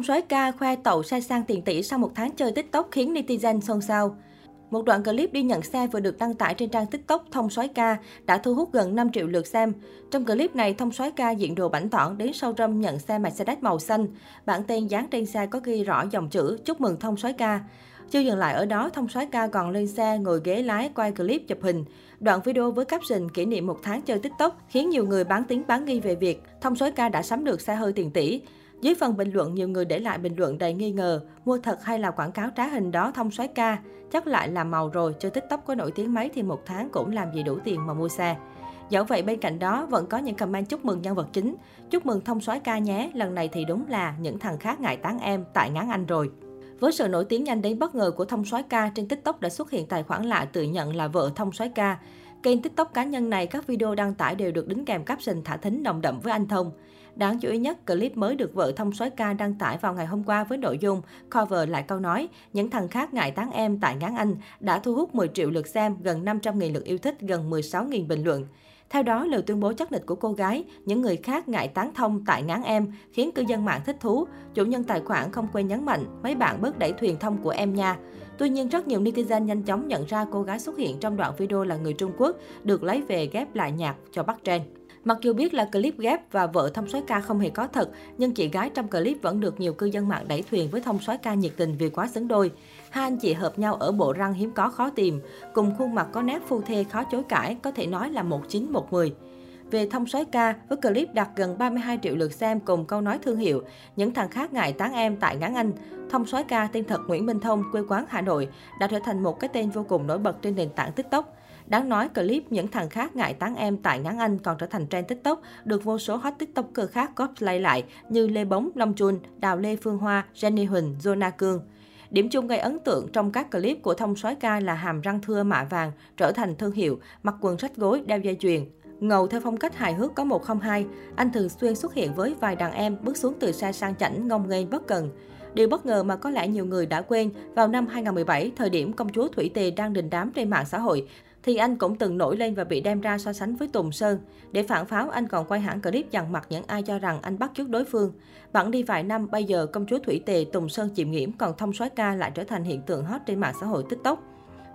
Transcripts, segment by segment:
Thông sói ca khoe tàu xe sang tiền tỷ sau một tháng chơi TikTok khiến netizen xôn xao. Một đoạn clip đi nhận xe vừa được đăng tải trên trang TikTok Thông Soái Ca đã thu hút gần 5 triệu lượt xem. Trong clip này, Thông Soái Ca diện đồ bảnh tỏn đến sau râm nhận xe Mercedes màu xanh. Bản tên dán trên xe có ghi rõ dòng chữ chúc mừng Thông Soái Ca. Chưa dừng lại ở đó, Thông Soái Ca còn lên xe ngồi ghế lái quay clip chụp hình. Đoạn video với caption kỷ niệm một tháng chơi TikTok khiến nhiều người bán tiếng bán nghi về việc Thông Soái Ca đã sắm được xe hơi tiền tỷ. Dưới phần bình luận, nhiều người để lại bình luận đầy nghi ngờ, mua thật hay là quảng cáo trá hình đó thông soái ca, chắc lại là màu rồi, chơi tiktok có nổi tiếng mấy thì một tháng cũng làm gì đủ tiền mà mua xe. Dẫu vậy bên cạnh đó vẫn có những comment chúc mừng nhân vật chính. Chúc mừng thông soái ca nhé, lần này thì đúng là những thằng khác ngại tán em tại ngán anh rồi. Với sự nổi tiếng nhanh đến bất ngờ của thông soái ca trên TikTok đã xuất hiện tài khoản lạ tự nhận là vợ thông soái ca. Kênh TikTok cá nhân này các video đăng tải đều được đính kèm caption thả thính đồng đậm với anh Thông. Đáng chú ý nhất, clip mới được vợ thông soái ca đăng tải vào ngày hôm qua với nội dung cover lại câu nói những thằng khác ngại tán em tại ngán anh đã thu hút 10 triệu lượt xem, gần 500.000 lượt yêu thích, gần 16.000 bình luận. Theo đó, lời tuyên bố chắc nịch của cô gái, những người khác ngại tán thông tại ngán em, khiến cư dân mạng thích thú. Chủ nhân tài khoản không quên nhấn mạnh, mấy bạn bớt đẩy thuyền thông của em nha. Tuy nhiên, rất nhiều netizen nhanh chóng nhận ra cô gái xuất hiện trong đoạn video là người Trung Quốc, được lấy về ghép lại nhạc cho bắt trend. Mặc dù biết là clip ghép và vợ thông soái ca không hề có thật, nhưng chị gái trong clip vẫn được nhiều cư dân mạng đẩy thuyền với thông soái ca nhiệt tình vì quá xứng đôi. Hai anh chị hợp nhau ở bộ răng hiếm có khó tìm, cùng khuôn mặt có nét phu thê khó chối cãi, có thể nói là một chín một mười. Về thông soái ca với clip đạt gần 32 triệu lượt xem cùng câu nói thương hiệu những thằng khác ngại tán em tại ngán anh thông soái ca tên thật Nguyễn Minh Thông quê quán Hà Nội đã trở thành một cái tên vô cùng nổi bật trên nền tảng TikTok. Đáng nói, clip những thằng khác ngại tán em tại ngán Anh còn trở thành trend TikTok, được vô số hot TikToker khác cosplay lại như Lê Bóng, Long Chun, Đào Lê Phương Hoa, Jenny Huỳnh, Jonah Cương. Điểm chung gây ấn tượng trong các clip của thông soái ca là hàm răng thưa mạ vàng trở thành thương hiệu, mặc quần rách gối, đeo dây chuyền. Ngầu theo phong cách hài hước có 102, anh thường xuyên xuất hiện với vài đàn em bước xuống từ xe sang chảnh ngông nghênh bất cần. Điều bất ngờ mà có lẽ nhiều người đã quên, vào năm 2017, thời điểm công chúa Thủy Tề đang đình đám trên mạng xã hội, thì anh cũng từng nổi lên và bị đem ra so sánh với Tùng Sơn. Để phản pháo, anh còn quay hãng clip dằn mặt những ai cho rằng anh bắt chước đối phương. Bẵng đi vài năm, bây giờ công chúa Thủy Tề, Tùng Sơn chìm nghiễm, còn thông soái ca lại trở thành hiện tượng hot trên mạng xã hội TikTok.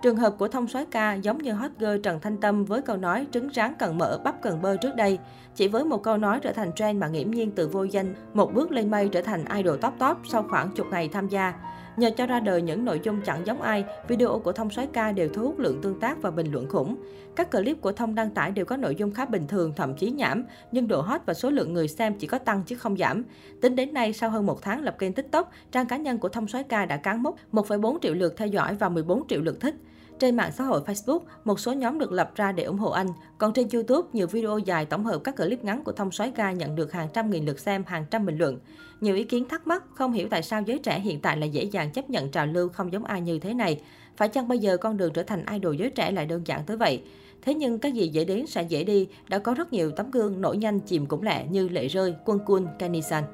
Trường hợp của thông soái ca giống như hot girl Trần Thanh Tâm với câu nói trứng rán cần mỡ, bắp cần bơ trước đây. Chỉ với một câu nói trở thành trend mà nghiễm nhiên từ vô danh, một bước lên mây trở thành idol top top sau khoảng chục ngày tham gia. Nhờ cho ra đời những nội dung chẳng giống ai, video của Thông soái ca đều thu hút lượng tương tác và bình luận khủng. Các clip của Thông đăng tải đều có nội dung khá bình thường, thậm chí nhảm, nhưng độ hot và số lượng người xem chỉ có tăng chứ không giảm. Tính đến nay, sau hơn một tháng lập kênh TikTok, trang cá nhân của Thông soái ca đã cán mốc 1,4 triệu lượt theo dõi và 14 triệu lượt thích. Trên mạng xã hội Facebook, một số nhóm được lập ra để ủng hộ anh. Còn trên YouTube, nhiều video dài tổng hợp các clip ngắn của thông soái ca nhận được hàng trăm nghìn lượt xem, hàng trăm bình luận. Nhiều ý kiến thắc mắc, không hiểu tại sao giới trẻ hiện tại lại dễ dàng chấp nhận trào lưu không giống ai như thế này. Phải chăng bây giờ con đường trở thành idol giới trẻ lại đơn giản tới vậy? Thế nhưng cái gì dễ đến sẽ dễ đi, đã có rất nhiều tấm gương nổi nhanh chìm cũng lẹ như Lệ Rơi, Quân Quân, Canisan.